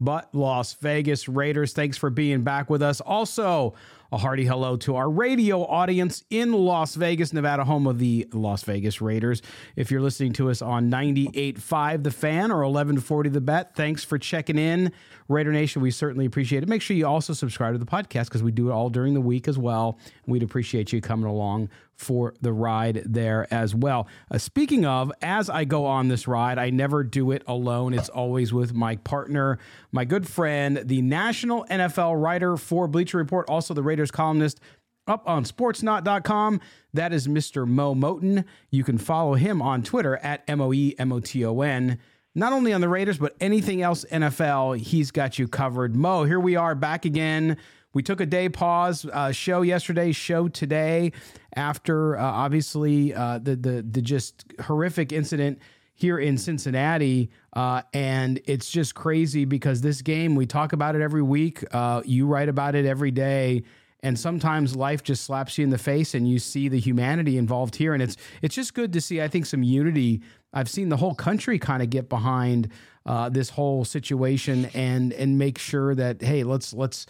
but Las Vegas Raiders. Thanks for being back with us. Also, a hearty hello to our radio audience in Las Vegas, Nevada, home of the Las Vegas Raiders. If you're listening to us on 98.5 The Fan or 1140 The Bet, thanks for checking in. Raider Nation, we certainly appreciate it. Make sure you also subscribe to the podcast because we do it all during the week as well. We'd appreciate you coming along for the ride there as well. Uh, speaking of, as I go on this ride, I never do it alone. It's always with my partner, my good friend, the national NFL writer for Bleacher Report, also the Raiders columnist up on sportsnaut.com. That is Mr. Mo Moton. You can follow him on Twitter at M O E M O T O N. Not only on the Raiders, but anything else NFL, he's got you covered. Mo, here we are back again. We took a day pause, uh, show yesterday, show today, after uh, obviously uh, the, the the just horrific incident here in Cincinnati, uh, and it's just crazy because this game we talk about it every week. Uh, you write about it every day, and sometimes life just slaps you in the face, and you see the humanity involved here, and it's it's just good to see. I think some unity. I've seen the whole country kind of get behind uh, this whole situation and and make sure that hey, let's let's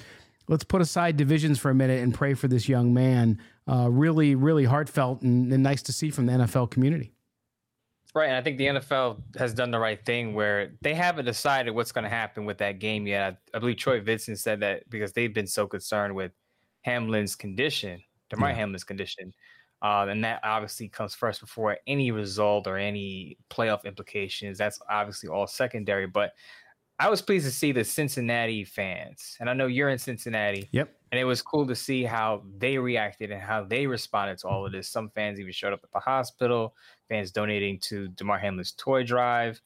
let's put aside divisions for a minute and pray for this young man. Uh, really, really heartfelt and, and nice to see from the NFL community. Right, and I think the NFL has done the right thing where they haven't decided what's going to happen with that game yet. I, I, believe Troy Vincent said that because they've been so concerned with Hamlin's condition, Damar yeah. Hamlin's condition, uh, and that obviously comes first before any result or any playoff implications. That's obviously all secondary. But I was pleased to see the Cincinnati fans, and I know you're in Cincinnati. Yep. And it was cool to see how they reacted and how they responded to all of this. Some fans even showed up at the hospital, fans donating to Damar Hamlin's toy drive.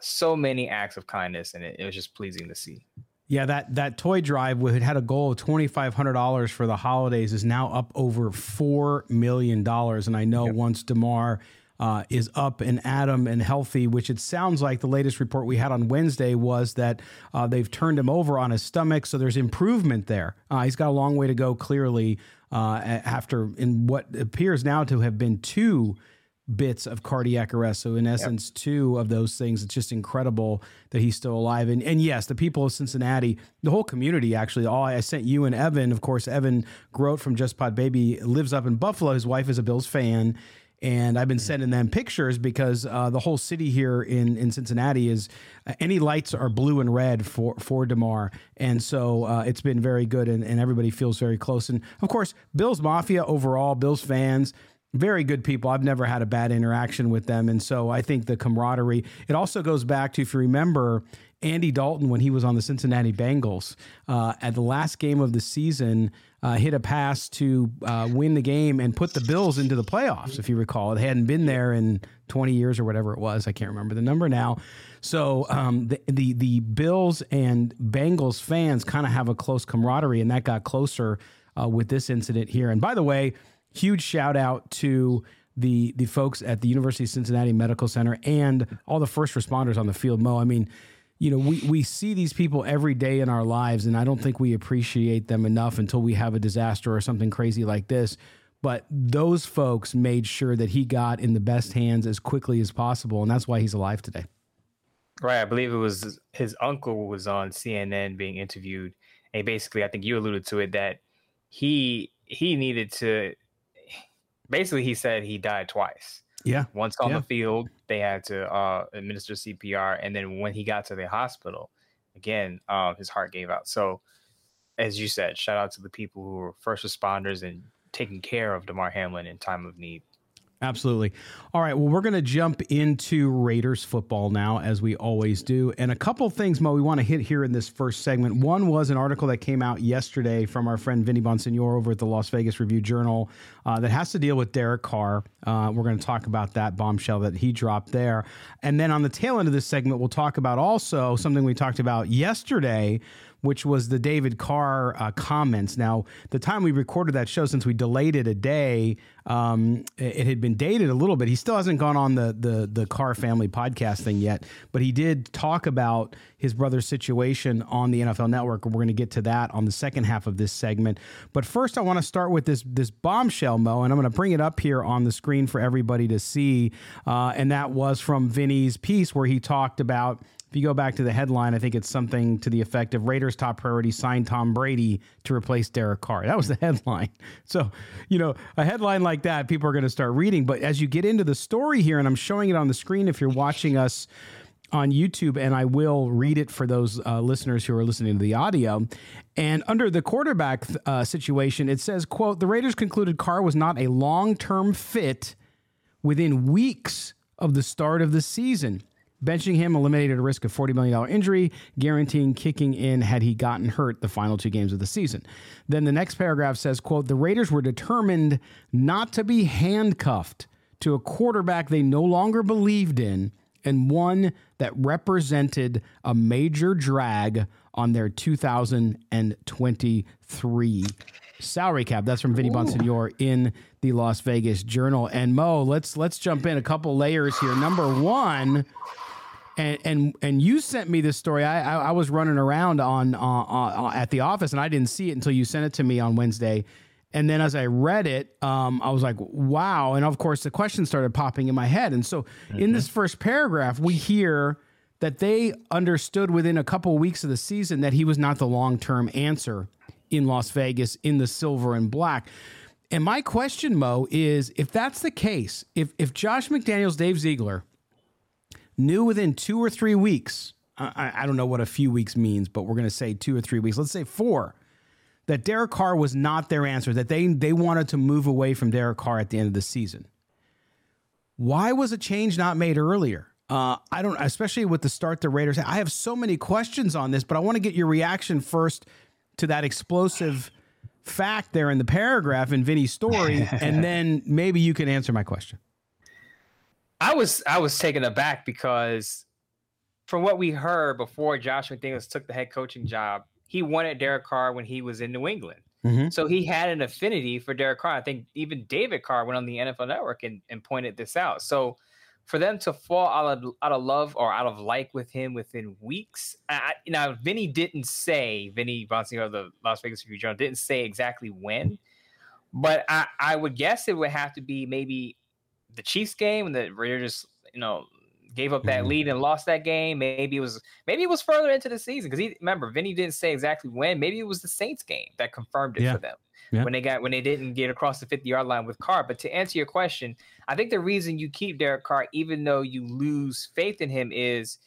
So many acts of kindness, and it, it was just pleasing to see. Yeah, that that toy drive had had a goal of twenty five hundred dollars for the holidays is now up over four million dollars, and I know yep. once Damar uh, is up and Adam and healthy, which it sounds like the latest report we had on Wednesday was that uh, they've turned him over on his stomach, so there's improvement there. Uh, he's got a long way to go, clearly, uh, after in what appears now to have been two bits of cardiac arrest. So in essence, yep. two of those things. It's just incredible that he's still alive. And and yes, the people of Cincinnati, the whole community actually. All I sent you and Evan, of course, Evan Grote from Just Pod Baby lives up in Buffalo. His wife is a Bills fan and I've been sending them pictures because uh, the whole city here in in Cincinnati is uh, any lights are blue and red for for Damar, and so uh, it's been very good, and, and everybody feels very close. And of course, Bills Mafia overall, Bills fans. Very good people. I've never had a bad interaction with them. And so I think the camaraderie, it also goes back to, if you remember, Andy Dalton, when he was on the Cincinnati Bengals, uh, at the last game of the season, uh, hit a pass to uh, win the game and put the Bills into the playoffs. If you recall, they hadn't been there in 20 years or whatever it was. I can't remember the number now. So um, the, the the Bills and Bengals fans kind of have a close camaraderie, and that got closer uh, with this incident here. And by the way, huge shout out to the the folks at the University of Cincinnati Medical Center and all the first responders on the field. Mo, I mean you know, we, we see these people every day in our lives, and I don't think we appreciate them enough until we have a disaster or something crazy like this. But those folks made sure that he got in the best hands as quickly as possible, and that's why he's alive today. Right. I believe it was his uncle was on CNN being interviewed, and basically, I think you alluded to it that he he needed to. Basically, he said he died twice. Yeah. Once on yeah. the field, they had to uh, administer CPR, and then when he got to the hospital, again, uh, his heart gave out. So, as you said, shout out to the people who were first responders and taking care of Damar Hamlin in time of need. Absolutely. All right. Well, we're going to jump into Raiders football now, as we always do. And a couple things, Mo, we want to hit here in this first segment. One was an article that came out yesterday from our friend Vinny Bonsignore over at the Las Vegas Review Journal uh, that has to deal with Derek Carr. Uh, we're going to talk about that bombshell that he dropped there. And then on the tail end of this segment, we'll talk about also something we talked about yesterday which was the David Carr uh, comments. Now, the time we recorded that show, since we delayed it a day, um, it, had been dated a little bit. He still hasn't gone on the the the Carr family podcast thing yet, but he did talk about his brother's situation on the NFL Network. We're going to get to that on the second half of this segment. But first, I want to start with this this bombshell, Mo, and I'm going to bring it up here on the screen for everybody to see. Uh, and that was from Vinny's piece where he talked about if you go back to the headline, I think it's something to the effect of Raiders' top priority sign Tom Brady to replace Derek Carr. That was the headline. So, you know, a headline like that, people are going to start reading. But as you get into the story here, and I'm showing it on the screen if you're watching us on YouTube, and I will read it for those uh, listeners who are listening to the audio. And under the quarterback uh, situation, it says, "quote The Raiders concluded Carr was not a long-term fit within weeks of the start of the season." Benching him eliminated a risk of $40 million injury, guaranteeing kicking in had he gotten hurt the final two games of the season. Then the next paragraph says, quote, the Raiders were determined not to be handcuffed to a quarterback they no longer believed in and one that represented a major drag on their 2023 salary cap. That's from Vinny Bonsignore in the Las Vegas Journal. And Mo, let's let's jump in a couple layers here. Number one, and and and you sent me this story. I I, I was running around on uh, uh, at the office and I didn't see it until you sent it to me on Wednesday. And then as I read it, um, I was like, wow. And of course, the questions started popping in my head. And so mm-hmm. in this first paragraph, we hear that they understood within a couple of weeks of the season that he was not the long term answer in Las Vegas in the silver and black. And my question, Mo, is if that's the case, if if Josh McDaniels, Dave Ziegler, knew within two or three weeks, I, I don't know what a few weeks means, but we're going to say two or three weeks, let's say four, that Derek Carr was not their answer, that they, they wanted to move away from Derek Carr at the end of the season. Why was a change not made earlier? Uh, I don't, especially with the start the Raiders. I have so many questions on this, but I want to get your reaction first to that explosive fact there in the paragraph in Vinny's story, and then maybe you can answer my question. I was I was taken aback because from what we heard before Josh McDaniels took the head coaching job, he wanted Derek Carr when he was in New England. Mm-hmm. So he had an affinity for Derek Carr. I think even David Carr went on the NFL Network and, and pointed this out. So for them to fall out of out of love or out of like with him within weeks. I, now, Vinny didn't say Vinny Bonsignore of the Las Vegas Review Journal didn't say exactly when, but I, I would guess it would have to be maybe the Chiefs game and the Raiders, you know, gave up that mm-hmm. lead and lost that game. Maybe it was maybe it was further into the season because he remember Vinny didn't say exactly when. Maybe it was the Saints game that confirmed it yeah. for them yeah. when they got when they didn't get across the 50 yard line with Carr. But to answer your question, I think the reason you keep Derek Carr, even though you lose faith in him, is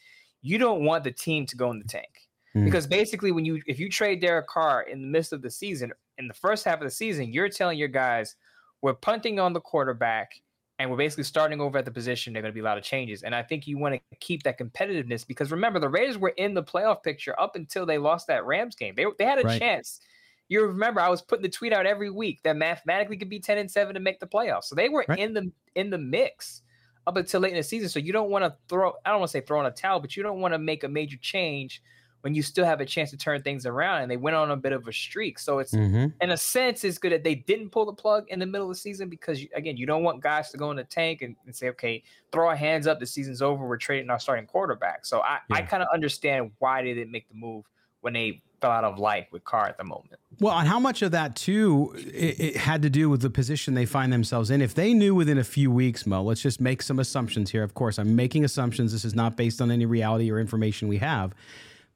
you don't want the team to go in the tank. Mm. Because basically, when you if you trade Derek Carr in the midst of the season, in the first half of the season, you're telling your guys, we're punting on the quarterback and we're basically starting over at the position. There are going to be a lot of changes. And I think you want to keep that competitiveness because remember, the Raiders were in the playoff picture up until they lost that Rams game. They, they had a right. chance. You remember, I was putting the tweet out every week that mathematically could be 10 and 7 to make the playoffs. So they were right. in the in the mix up until late in the season. So you don't want to throw, I don't want to say throw in a towel, but you don't want to make a major change when you still have a chance to turn things around. And they went on a bit of a streak. So it's, mm-hmm. in a sense, it's good that they didn't pull the plug in the middle of the season because, again, you don't want guys to go in the tank and, and say, okay, throw our hands up. The season's over. We're trading our starting quarterback. So I, yeah. I kind of understand why they didn't make the move when they fell out of life with Carr at the moment. Well, and how much of that too it, it, had to do with the position they find themselves in. If they knew within a few weeks, Mo, let's just make some assumptions here. Of course, I'm making assumptions. This is not based on any reality or information we have.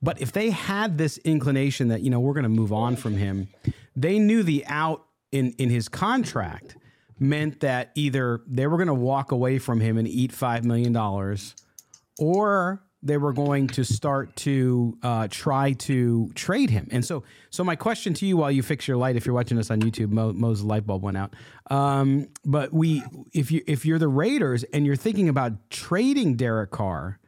But if they had this inclination that, you know, we're going to move on from him, they knew the out in, in his contract meant that either they were going to walk away from him and eat $5 million or they were going to start to uh, try to trade him. And so, so my question to you while you fix your light, if you're watching us on YouTube, Mo, Mo's light bulb went out. Um, but we, if you if you're the Raiders and you're thinking about trading Derek Carr,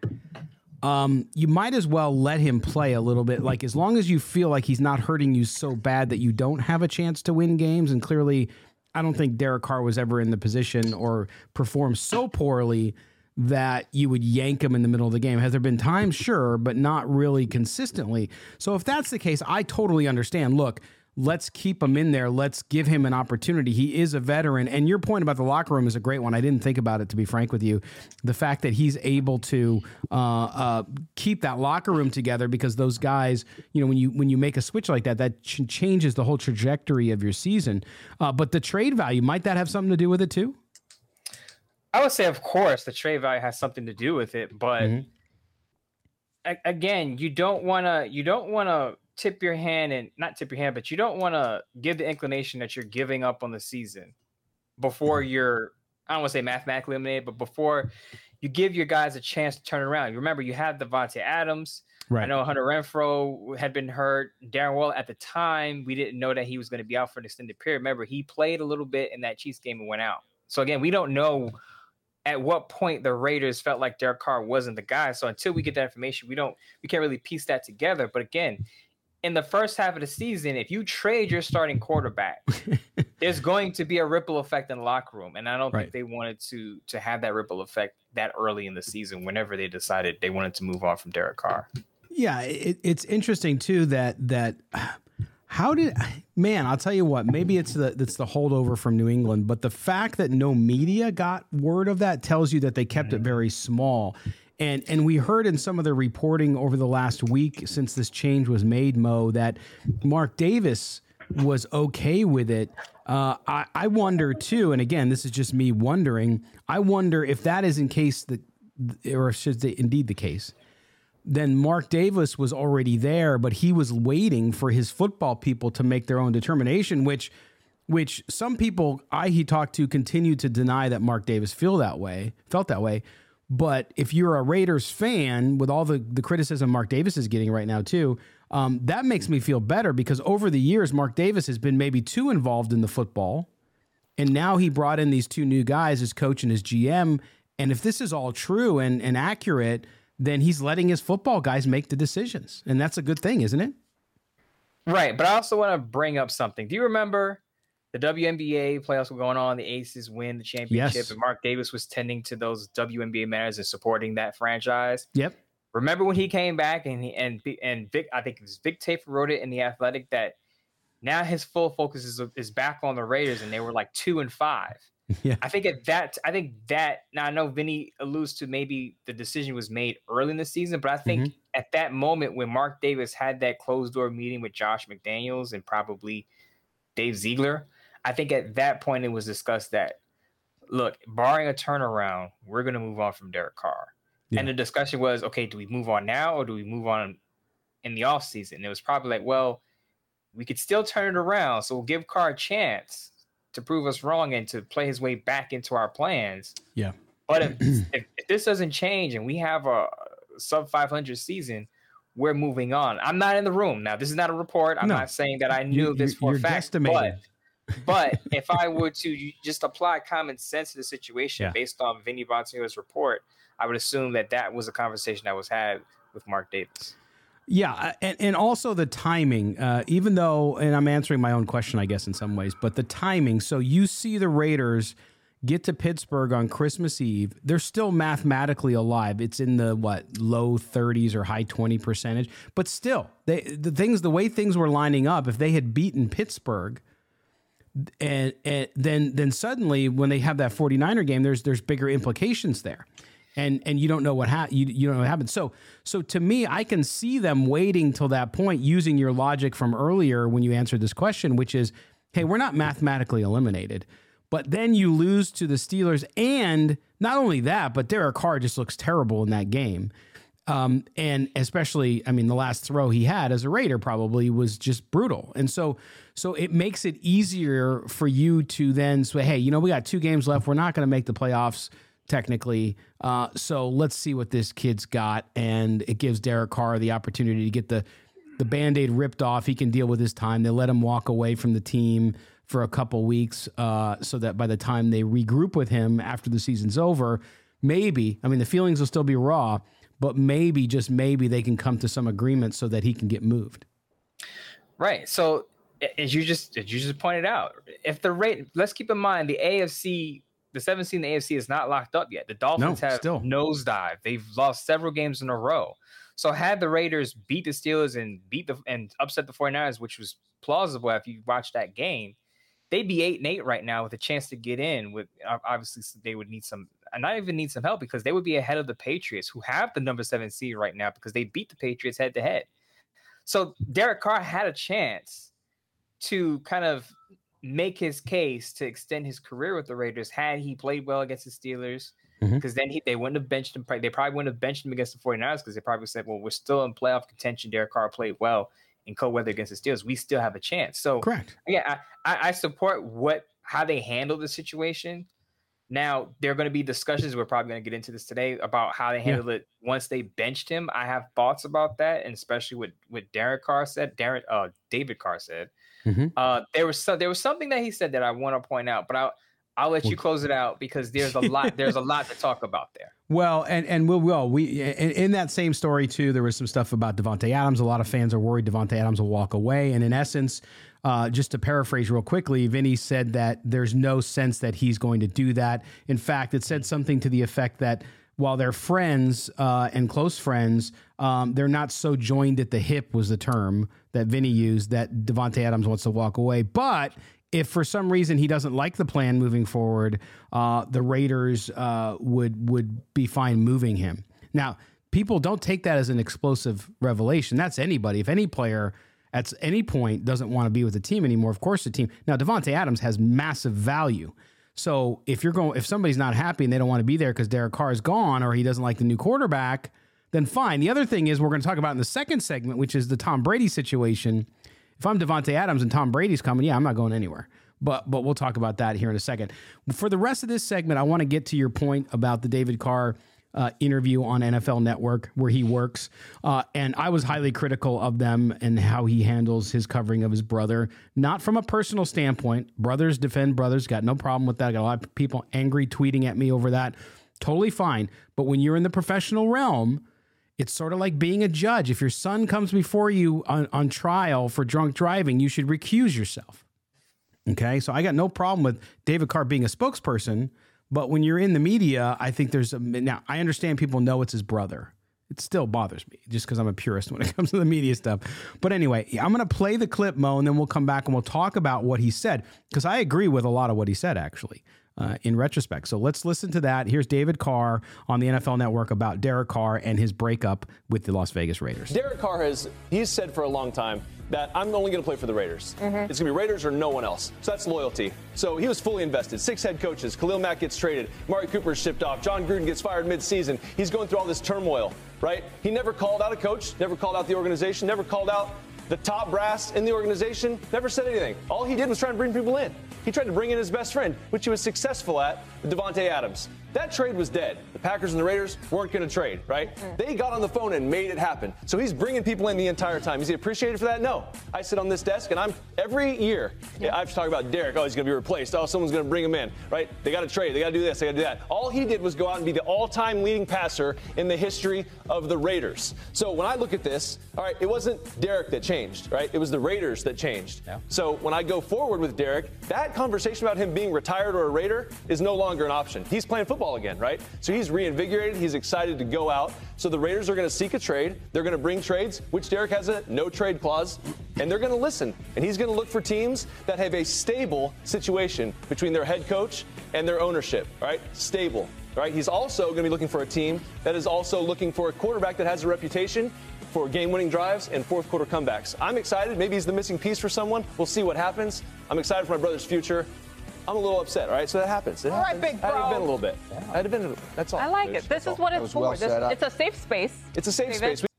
um, you might as well let him play a little bit. Like as long as you feel like he's not hurting you so bad that you don't have a chance to win games. And clearly, I don't think Derek Carr was ever in the position or performed so poorly that you would yank him in the middle of the game. Has there been times? Sure, but not really consistently. So if that's the case, I totally understand. Look, let's keep him in there. Let's give him an opportunity. He is a veteran. And your point about the locker room is a great one. I didn't think about it, to be frank with you. The fact that he's able to uh, uh, keep that locker room together because those guys, you know, when you when you make a switch like that, that ch- changes the whole trajectory of your season. Uh, but the trade value, might that have something to do with it too? I would say, of course, the trade value has something to do with it. But mm-hmm. a- again, you don't want to you don't want to tip your hand and not tip your hand, but you don't want to give the inclination that you're giving up on the season before mm-hmm. you're, I don't want to say mathematically eliminated, but before you give your guys a chance to turn around. You remember you had Davante Adams. Right. I know Hunter Renfrow had been hurt. Darren Waller at the time, we didn't know that he was going to be out for an extended period. Remember, he played a little bit in that Chiefs game and went out. So again, we don't know at what point the Raiders felt like Derek Carr wasn't the guy. So until we get that information, we don't we can't really piece that together. But again, in the first half of the season, if you trade your starting quarterback, there's going to be a ripple effect in the locker room, and I don't right. think they wanted to to have that ripple effect that early in the season. Whenever they decided they wanted to move on from Derek Carr. Yeah, it, it's interesting too that that how did man? I'll tell you what. Maybe it's the it's the holdover from New England, but the fact that no media got word of that tells you that they kept mm-hmm. it very small. And and we heard in some of the reporting over the last week since this change was made, Mo, that Mark Davis was okay with it. Uh, I, I wonder too, and again, this is just me wondering. I wonder if that is in case that, or should say, indeed the case. Then Mark Davis was already there, but he was waiting for his football people to make their own determination, which which some people I he talked to continue to deny that Mark Davis feel that way, felt that way. But if you're a Raiders fan, with all the, the criticism Mark Davis is getting right now, too, um, that makes me feel better because over the years, Mark Davis has been maybe too involved in the football. And now he brought in these two new guys as coach and as GM. And if this is all true and, and accurate, then he's letting his football guys make the decisions. And that's a good thing, isn't it? Right. But I also want to bring up something. Do you remember the WNBA playoffs were going on. The Aces win the championship, yes. and Mark Davis was tending to those WNBA matters and supporting that franchise. Yep. Remember when he came back and he, and and Vic, I think it was Vic Tafur wrote it in the Athletic that now his full focus is is back on the Raiders, and they were like two and five. Yeah. I think at that, I think that now I know Vinny alludes to maybe the decision was made early in the season, but I think mm-hmm. at that moment when Mark Davis had that closed door meeting with Josh McDaniels and probably Dave Ziegler, I think at that point it was discussed that look, barring a turnaround, we're going to move on from Derek Carr. Yeah. And the discussion was, okay, do we move on now or do we move on in the off season? It was probably like, well, we could still turn it around, so we'll give Carr a chance to prove us wrong and to play his way back into our plans. Yeah. But if, if, if this doesn't change and we have a sub 500 season, we're moving on. I'm not in the room now. This is not a report. I'm no. not saying that I knew you, this for a fact. But But if I were to just apply common sense to the situation Yeah. based on Vinny Bonsignore's report, I would assume that that was a conversation that was had with Mark Davis. Yeah, uh, and, and also the timing. Uh, even though, and I'm answering my own question, I guess, in some ways, but the timing. So you see the Raiders get to Pittsburgh on Christmas Eve. They're still mathematically alive. It's in the what low 30s or high 20 percentage, but still, they the things the way things were lining up. If they had beaten Pittsburgh. And, and then then suddenly when they have that 49er game there's there's bigger implications there and and you don't know what ha- you you don't know what happens. So so to me, I can see them waiting till that point, using your logic from earlier when you answered this question, which is, hey, we're not mathematically eliminated, but then you lose to the Steelers, and not only that, but Derek Carr just looks terrible in that game. Um, and especially, I mean, the last throw he had as a Raider probably was just brutal. And so, so it makes it easier for you to then say, hey, you know, we got two games left. We're not going to make the playoffs technically. Uh, so let's see what this kid's got, and it gives Derek Carr the opportunity to get the the band aid ripped off. He can deal with his time. They let him walk away from the team for a couple weeks, uh, so that by the time they regroup with him after the season's over, maybe I mean the feelings will still be raw, but maybe just maybe they can come to some agreement so that he can get moved. Right. So as you just as you just pointed out, if the rate let's keep in mind the AFC, the 17 in the AFC is not locked up yet. The Dolphins have still. nosedive. They've lost several games in a row. So had the Raiders beat the Steelers and beat the and upset the 49ers, which was plausible if you watch that game, they'd be eight and eight right now with a chance to get in. With obviously they would need some, and not even need some help because they would be ahead of the Patriots, who have the number seven seed right now because they beat the Patriots head to head. So Derek Carr had a chance to kind of make his case to extend his career with the Raiders had he played well against the Steelers. Mm-hmm. Because then he, they wouldn't have benched him. They probably wouldn't have benched him against the 49ers because they probably said, well, we're still in playoff contention. Derek Carr played well in cold weather against the Steelers. We still have a chance. So Correct. yeah, I, I, I support what how they handle the situation. Now there are going to be discussions. We're probably going to get into this today about how they handled it once they benched him. I have thoughts about that, and especially what what Derek Carr said. Darren, uh, David Carr said. Mhm. Uh, there was so, there was something that he said that I want to point out, but I'll I'll let you close it out because there's a lot there's a lot to talk about there. Well, and and we'll, well we in, in that same story too. There was some stuff about Davante Adams. A lot of fans are worried Davante Adams will walk away. And in essence, uh, just to paraphrase real quickly, Vinny said that there's no sense that he's going to do that. In fact, it said something to the effect that while they're friends uh, and close friends, um, they're not so joined at the hip was the term that Vinny used that Davante Adams wants to walk away. But if for some reason he doesn't like the plan moving forward, uh, the Raiders uh, would would be fine moving him. Now, people don't take that as an explosive revelation. That's anybody. If any player at any point doesn't want to be with the team anymore, of course the team. Now, Davante Adams has massive value. So if you're going, if somebody's not happy and they don't want to be there because Derek Carr is gone or he doesn't like the new quarterback, then fine. The other thing is we're going to talk about in the second segment, which is the Tom Brady situation. If I'm Davante Adams and Tom Brady's coming, yeah, I'm not going anywhere. But but we'll talk about that here in a second. For the rest of this segment, I want to get to your point about the David Carr uh, interview on NFL Network where he works, uh, and I was highly critical of them and how he handles his covering of his brother. Not from a personal standpoint. Brothers defend brothers. Got no problem with that. Got a lot of people angry tweeting at me over that. Totally fine. But when you're in the professional realm, it's sort of like being a judge. If your son comes before you on, on trial for drunk driving, you should recuse yourself. Okay. So I got no problem with David Carr being a spokesperson. But when you're in the media, I think there's a. Now, I understand people know it's his brother. It still bothers me just because I'm a purist when it comes to the media stuff. But anyway, I'm going to play the clip, Mo, and then we'll come back and we'll talk about what he said because I agree with a lot of what he said, actually. Uh, in retrospect. So let's listen to that. Here's David Carr on the NFL Network about Derek Carr and his breakup with the Las Vegas Raiders. Derek Carr has he's said for a long time that I'm only going to play for the Raiders. It's going to be Raiders or no one else. So that's loyalty. So he was fully invested. Six head coaches. Khalil Mack gets traded. Mari Cooper is shipped off. Jon Gruden gets fired mid-season. He's going through all this turmoil, right? He never called out a coach, never called out the organization, never called out the top brass in the organization, never said anything. All he did was try to bring people in. He tried to bring in his best friend, which he was successful at with Davante Adams. That trade was dead. The Packers and the Raiders weren't going to trade, right? Mm. They got on the phone and made it happen. So he's bringing people in the entire time. Is he appreciated for that? No. I sit on this desk and I'm every year yeah. I've talked about Derek. Oh, he's going to be replaced. Oh, someone's going to bring him in, right? They got to trade. They got to do this. They got to do that. All he did was go out and be the all-time leading passer in the history of the Raiders. So when I look at this, all right, it wasn't Derek that changed, right? It was the Raiders that changed. Yeah. So when I go forward with Derek, that conversation about him being retired or a Raider is no longer an option. He's playing football again, right? So he's reinvigorated. He's excited to go out. So the Raiders are going to seek a trade. They're going to bring trades, which Derek has a no trade clause, and they're going to listen. And he's going to look for teams that have a stable situation between their head coach and their ownership, right? Stable. Right? He's also going to be looking for a team that is also looking for a quarterback that has a reputation for game-winning drives and fourth quarter comebacks. I'm excited. Maybe he's the missing piece for someone. We'll see what happens. I'm excited for my brother's future. I'm a little upset, all right? So that happens. It all happens. right, big bro. I'd have been a little bit. Yeah. I'd have been. That's all. I like it. This is what it's for. Well this, it's a safe space. It's a safe David. space.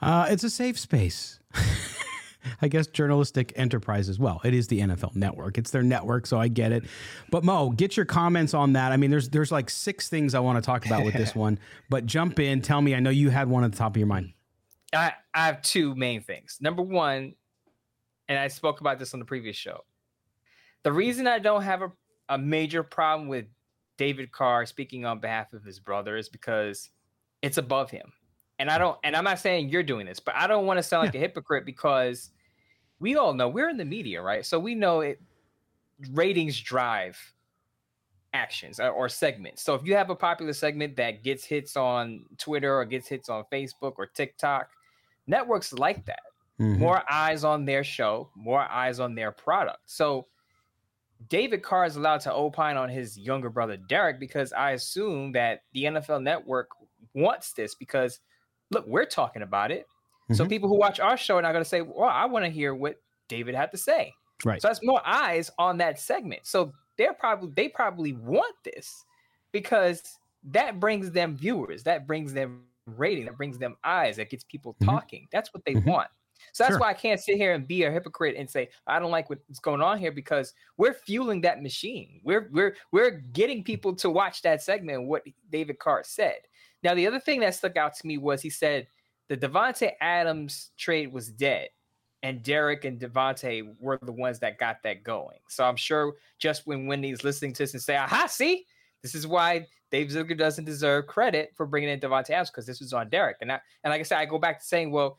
Uh, it's a safe space. I guess journalistic enterprise as well. It is the NFL network. It's their network, so I get it. But Mo, get your comments on that. I mean, there's there's like six things I want to talk about with this one. But jump in, tell me. I know you had one at the top of your mind. I, I have two main things. Number one, and I spoke about this on the previous show. The reason I don't have a, a major problem with David Carr speaking on behalf of his brother is because it's above him. And I don't, and I'm not saying you're doing this, but I don't want to sound like a hypocrite because we all know we're in the media, right? So we know it ratings drive actions or, or, segments. So if you have a popular segment that gets hits on Twitter or gets hits on Facebook or TikTok, networks like that. Mm-hmm. More eyes on their show, more eyes on their product. So David Carr is allowed to opine on his younger brother Derek because I assume that the NFL network wants this because look, we're talking about it. Mm-hmm. So people who watch our show are not going to say, "Well, I want to hear what David had to say." Right. So that's more eyes on that segment. So they're probably they probably want this because that brings them viewers, that brings them rating, that brings them eyes, that gets people mm-hmm. talking. That's what they mm-hmm. want. So that's sure. why I can't sit here and be a hypocrite and say I don't like what's going on here because we're fueling that machine. We're we're we're getting people to watch that segment. What David Carr said. Now the other thing that stuck out to me was he said the Davante Adams trade was dead, and Derek and Davante were the ones that got that going. So I'm sure just when Wendy's listening to this and say, "Aha, see, this is why Dave Ziegler doesn't deserve credit for bringing in Davante Adams because this was on Derek." And I, and like I said, I go back to saying, well,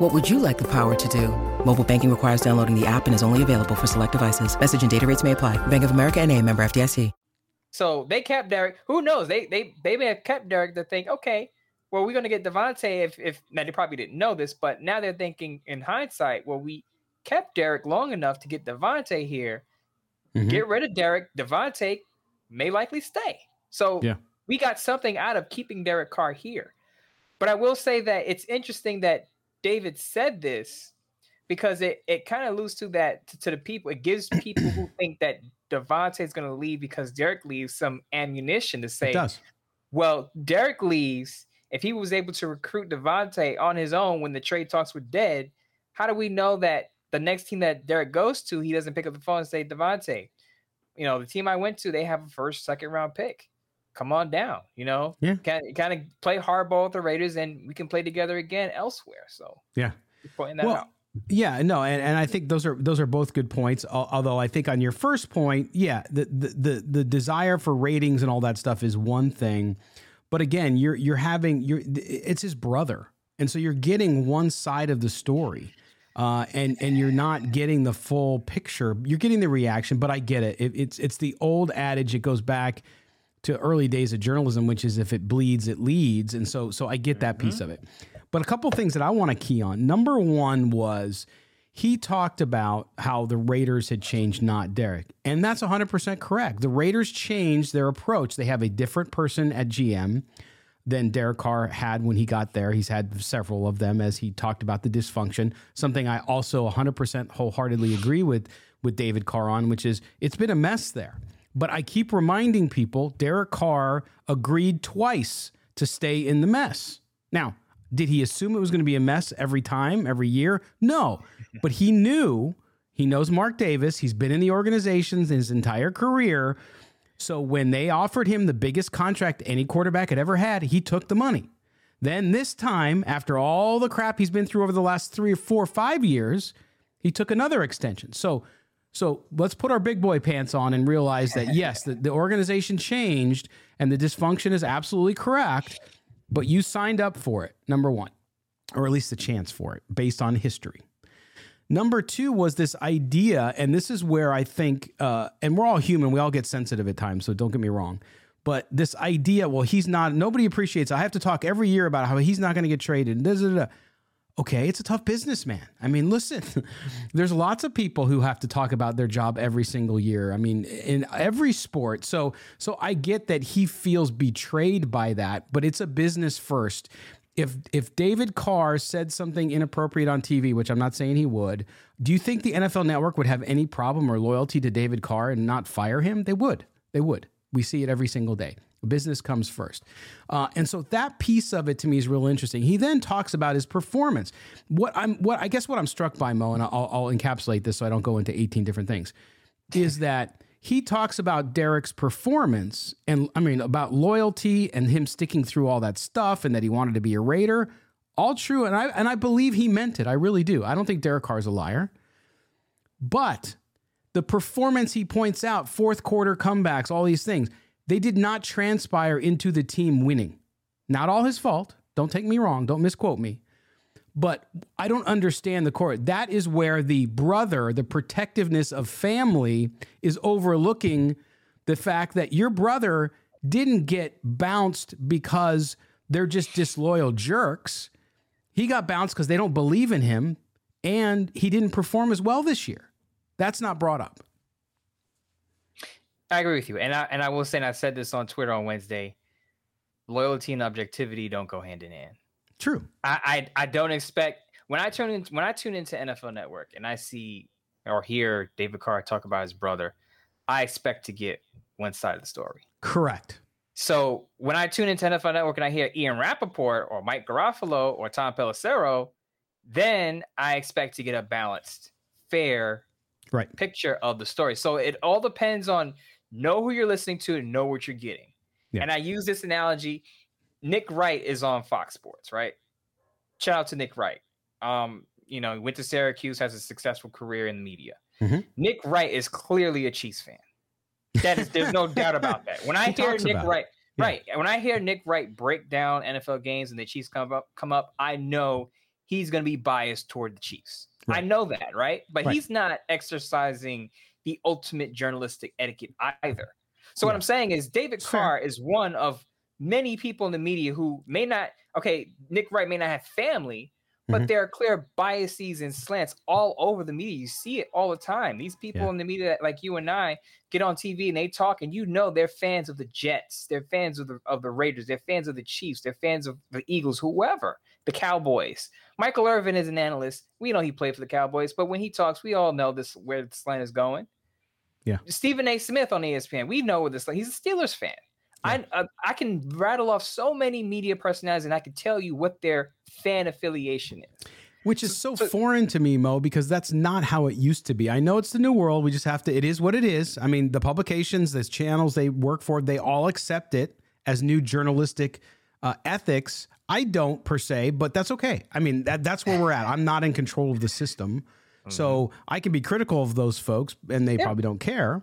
What would you like the power to do? Mobile banking requires downloading the app and is only available for select devices. Message and data rates may apply. Bank of America and a member FDIC. So they kept Derek. Who knows? They they they may have kept Derek to think, okay, well, we're going to get Davante if, if now they probably didn't know this, but now they're thinking in hindsight, well, we kept Derek long enough to get Davante here. Mm-hmm. Get rid of Derek. Davante may likely stay. So yeah. we got something out of keeping Derek Carr here. But I will say that it's interesting that David said this because it, it kind of alludes to that to, to, the people. It gives people who think that Davante is going to leave because Derek leaves some ammunition to say, well, Derek leaves if he was able to recruit Davante on his own when the trade talks were dead, how do we know that the next team that Derek goes to, he doesn't pick up the phone and say, Davante, you know, the team I went to, they have a first, second round pick. Come on down, you know, yeah, kind kind of play hardball with the Raiders, and we can play together again elsewhere. So yeah, pointing that well, out. Yeah, no, and, and I think those are those are both good points. Although I think on your first point, yeah, the the the, the desire for ratings and all that stuff is one thing. But again, you're you're having you're it's his brother, and so you're getting one side of the story, uh, and and you're not getting the full picture. You're getting the reaction, but I get it. it. It's it's the old adage. It goes back to early days of journalism, which is if it bleeds, it leads, and so so I get that mm-hmm. piece of it. But a couple things that I want to key on. Number one was he talked about how the Raiders had changed, not Derek. And that's 100% correct. The Raiders changed their approach. They have a different person at GM. than Derek Carr had when he got there. He's had several of them as he talked about the dysfunction. Something I also 100% wholeheartedly agree with with David Carr on, which is it's been a mess there. But I keep reminding people Derek Carr agreed twice to stay in the mess. Now, did he assume it was going to be a mess every time, every year? No. But he knew, he knows Mark Davis. He's been in the organizations his entire career. So when they offered him the biggest contract any quarterback had ever had, he took the money. Then this time, after all the crap he's been through over the last three or four or five years, he took another extension. So so let's put our big boy pants on and realize that yes, the, the organization changed and the dysfunction is absolutely correct, but you signed up for it, number one, or at least the chance for it based on history. Number two was this idea, and this is where I think, uh, and we're all human, we all get sensitive at times, so don't get me wrong. But this idea, well, he's not, nobody appreciates. I have to talk every year about how he's not going to get traded. Da, da, da. Okay, it's a tough business, man. I mean, listen, there's lots of people who have to talk about their job every single year. I mean, in every sport. So, so I get that he feels betrayed by that, but it's a business first if if David Carr said something inappropriate on TV, which I'm not saying he would, do you think the NFL Network would have any problem or loyalty to David Carr and not fire him? They would. They would. We see it every single day. Business comes first. Uh, and so that piece of it to me is real interesting. He then talks about his performance. What I'm, what I guess what I'm struck by, Mo, and I'll, I'll encapsulate this so I don't go into 18 different things, is that he talks about Derek's performance and I mean about loyalty and him sticking through all that stuff and that he wanted to be a Raider. All true, and I and I believe he meant it. I really do. I don't think Derek Carr is a liar. But the performance he points out, fourth quarter comebacks, all these things, they did not transpire into the team winning. Not all his fault. Don't take me wrong. Don't misquote me. But I don't understand the court. That is where the brother, the protectiveness of family, is overlooking the fact that your brother didn't get bounced because they're just disloyal jerks. He got bounced because they don't believe in him and he didn't perform as well this year. That's not brought up. I agree with you. And I and I will say and I said this on Twitter on Wednesday. Loyalty and objectivity don't go hand in hand. True. I, I I don't expect when I turn in when I tune into NFL Network and I see or hear David Carr talk about his brother, I expect to get one side of the story. Correct. So when I tune into NFL Network and I hear Ian Rapoport or Mike Garafolo or Tom Pelissero, then I expect to get a balanced, fair right. picture of the story. So it all depends on know who you're listening to and know what you're getting. Yeah. And I use this analogy Nick Wright is on Fox Sports, right? Shout out to Nick Wright. Um, you know, he went to Syracuse, has a successful career in the media. Mm-hmm. Nick Wright is clearly a Chiefs fan. That is, there's no doubt about that. When I hear Nick Wright, yeah. right, when I hear Nick Wright break down NFL games and the Chiefs come up, come up, I know he's going to be biased toward the Chiefs. Right. I know that, right? But right. he's not exercising the ultimate journalistic etiquette either. So yeah. what I'm saying is David Carr is one of many people in the media who may not okay nick wright may not have family but mm-hmm. there are clear biases and slants all over the media. You see it all the time. These people yeah. in the media like you and i get on tv and they talk and you know they're fans of the jets they're fans of the of the raiders they're fans of the chiefs they're fans of the eagles whoever the cowboys. Michael irvin is an analyst. We know he played for the cowboys but when he talks we all know this where the slant is going. Yeah. Stephen a. Smith on espn we know where this he's a steelers fan I, I, I can rattle off so many media personalities, and I can tell you what their fan affiliation is. Which is so, so, foreign to me, Mo, because that's not how it used to be. I know it's the new world. We just have to. It is what it is. I mean, the publications, the channels they work for, they all accept it as new journalistic uh, ethics. I don't per se, but that's okay. I mean, that that's where we're at. I'm not in control of the system. So mm-hmm. I can be critical of those folks, and they yeah. probably don't care.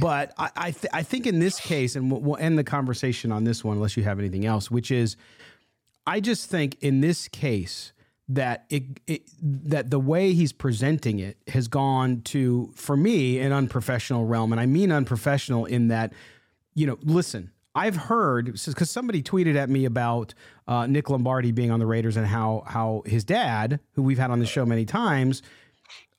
But I I, th- I, think in this case, and we'll, we'll end the conversation on this one, unless you have anything else, which is, I just think in this case that it, it that the way he's presenting it has gone to, for me, an unprofessional realm, and I mean unprofessional in that, you know, listen. I've heard because somebody tweeted at me about uh, Mick Lombardi being on the Raiders and how how his dad, who we've had on the show many times,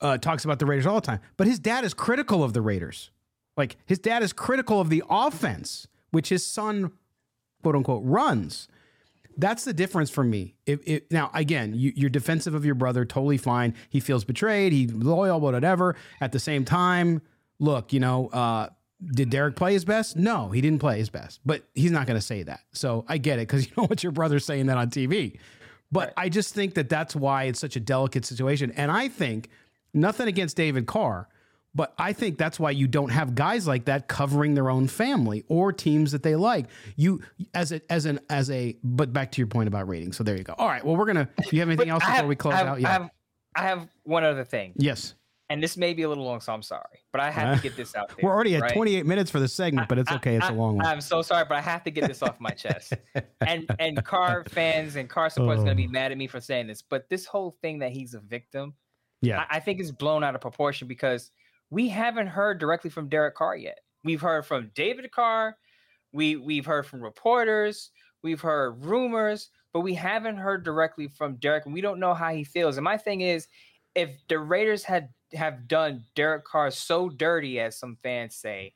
uh, talks about the Raiders all the time, but his dad is critical of the Raiders. Like his dad is critical of the offense, which his son, quote unquote, runs. That's the difference for me. If, if now again, you, are defensive of your brother, totally fine. He feels betrayed. He's loyal, whatever. At the same time, look, you know, uh, did Derek play his best? No, he didn't play his best. But he's not going to say that. So I get it because you know what your brother's saying that on TV. But right. I just think that that's why it's such a delicate situation. And I think nothing against David Carr, but I think that's why you don't have guys like that covering their own family or teams that they like. You as a as an as a but back to your point about ratings. So there you go. All right. Well, we're gonna. Do you have anything else before have, we close have, out? Yeah. I have, I have one other thing. Yes. And this may be a little long, so I'm sorry, but I have to get this out there. We're already at right? 28 minutes for the segment, but it's okay. It's I, a long one. I'm so sorry, but I have to get this off my chest. And and Carr fans and Carr supporters oh. going to be mad at me for saying this, but this whole thing that he's a victim, yeah, I, I think is blown out of proportion because we haven't heard directly from Derek Carr yet. We've heard from David Carr, we we've heard from reporters, we've heard rumors, but we haven't heard directly from Derek, and we don't know how he feels. And my thing is, if the Raiders had have done Derek Carr so dirty, as some fans say,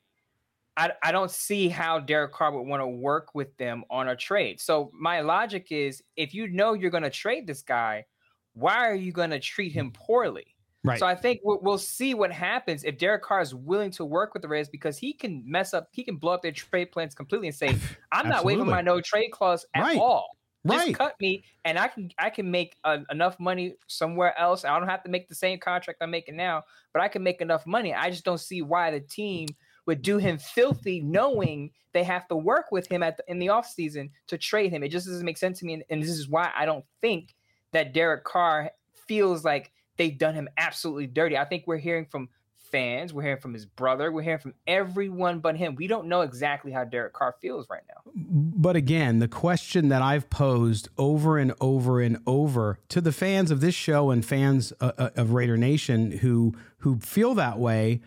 I, I don't see how Derek Carr would want to work with them on a trade. So my logic is if you know you're going to trade this guy, why are you going to treat him poorly? Right. So I think we'll, we'll, see what happens if Derek Carr is willing to work with the Raiders because he can mess up, he can blow up their trade plans completely and say, "I'm not waiving my no trade clause at right. all." Just cut me, and I can I can make uh, enough money somewhere else. I don't have to make the same contract I'm making now, but I can make enough money. I just don't see why the team would do him filthy, knowing they have to work with him at the, in the offseason to trade him. It just doesn't make sense to me, and, and this is why I don't think that Derek Carr feels like they've done him absolutely dirty. I think we're hearing from fans. We're hearing from his brother. We're hearing from everyone but him. We don't know exactly how Derek Carr feels right now. But again, the question that I've posed over and over and over to the fans of this show and fans uh, uh of Raider Nation who who feel that way,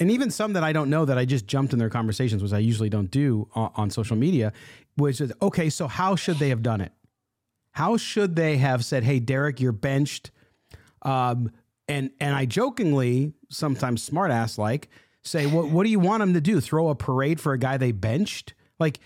and even some that I don't know that I just jumped in their conversations, which I usually don't do on, on social media, was okay. So how should they have done it? How should they have said, "Hey, Derek, you're benched." Um, and and I jokingly, sometimes smartass like, say, "What what do you want him to do? Throw a parade for a guy they benched?" Like,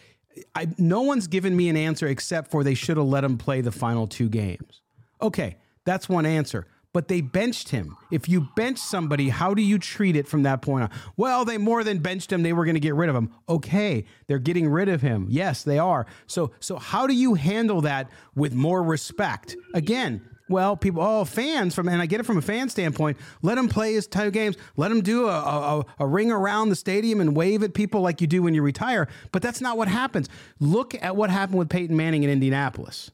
I no one's given me an answer except for they should have let him play the final two games. Okay, that's one answer. But they benched him. If you bench somebody, how do you treat it from that point on? Well, they more than benched him. They were going to get rid of him. Okay, they're getting rid of him. Yes, they are. So, so how do you handle that with more respect? Again, well, people, oh, fans from, and I get it from a fan standpoint. Let him play his two games. Let him do a, a, a, ring around the stadium and wave at people like you do when you retire. But that's not what happens. Look at what happened with Peyton Manning in Indianapolis.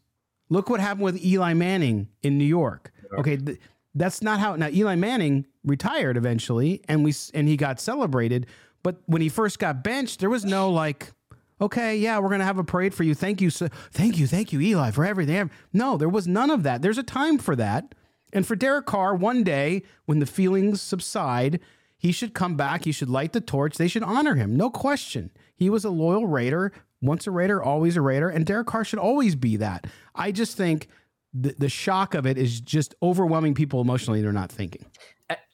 Look what happened with Eli Manning in New York. Okay, th- that's not how. Now Eli Manning retired eventually, and we and he got celebrated. But when he first got benched, there was no like okay, yeah, we're going to have a parade for you. Thank you. So, thank you. Thank you, Eli, for everything. No, there was none of that. There's a time for that. And for Derek Carr, one day when the feelings subside, he should come back. He should light the torch. They should honor him. No question. He was a loyal Raider, once a Raider, always a Raider. And Derek Carr should always be that. I just think the, the shock of it is just overwhelming people emotionally. They're not thinking.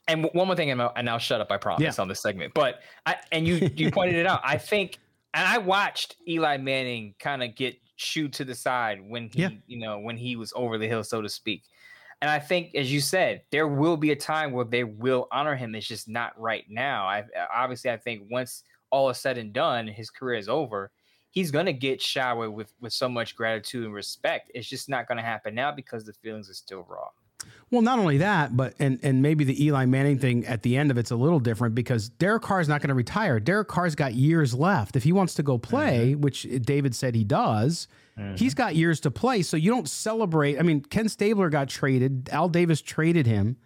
And one more thing, and I'll shut up. I promise yeah. on this segment. But I and you you pointed it out. I think and I watched Eli Manning kind of get shooed to the side when he, yeah. you know, when he was over the hill, so to speak. And I think, as you said, there will be a time where they will honor him. It's just not right now. I obviously, I think once all is said and done, his career is over. He's gonna get showered with with so much gratitude and respect. It's just not gonna happen now because the feelings are still raw. Well, not only that, but and and maybe the Eli Manning thing at the end of it's a little different because Derek Carr is not going to retire. Derek Carr's got years left. If he wants to go play, mm-hmm. which David said he does, mm-hmm. he's got years to play. So you don't celebrate. I mean, Ken Stabler got traded. Al Davis traded him,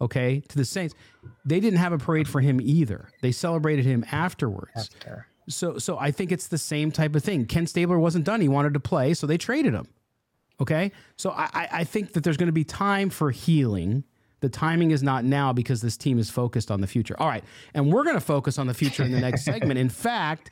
okay, to the Saints. They didn't have a parade for him either. They celebrated him afterwards. After. So so I think it's the same type of thing. Ken Stabler wasn't done. He wanted to play, so they traded him. Okay. So I, I think that there's going to be time for healing. The timing is not now because this team is focused on the future. All right. And we're going to focus on the future in the next segment. In fact,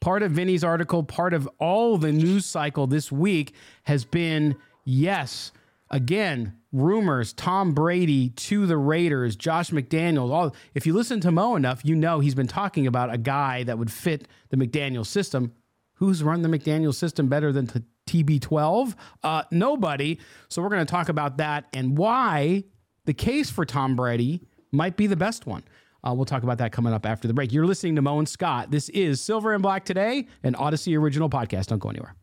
part of Vinny's article, part of all the news cycle this week has been yes, again, rumors, Tom Brady to the Raiders, Josh McDaniels. All if you listen to Mo enough, you know he's been talking about a guy that would fit the McDaniel system. Who's run the McDaniel system better than TB12? Uh, nobody. So we're going to talk about that and why the case for Tom Brady might be the best one. Uh, we'll talk about that coming up after the break. You're listening to Mo and Scott. This is Silver and Black Today, an Odyssey original podcast. Don't go anywhere.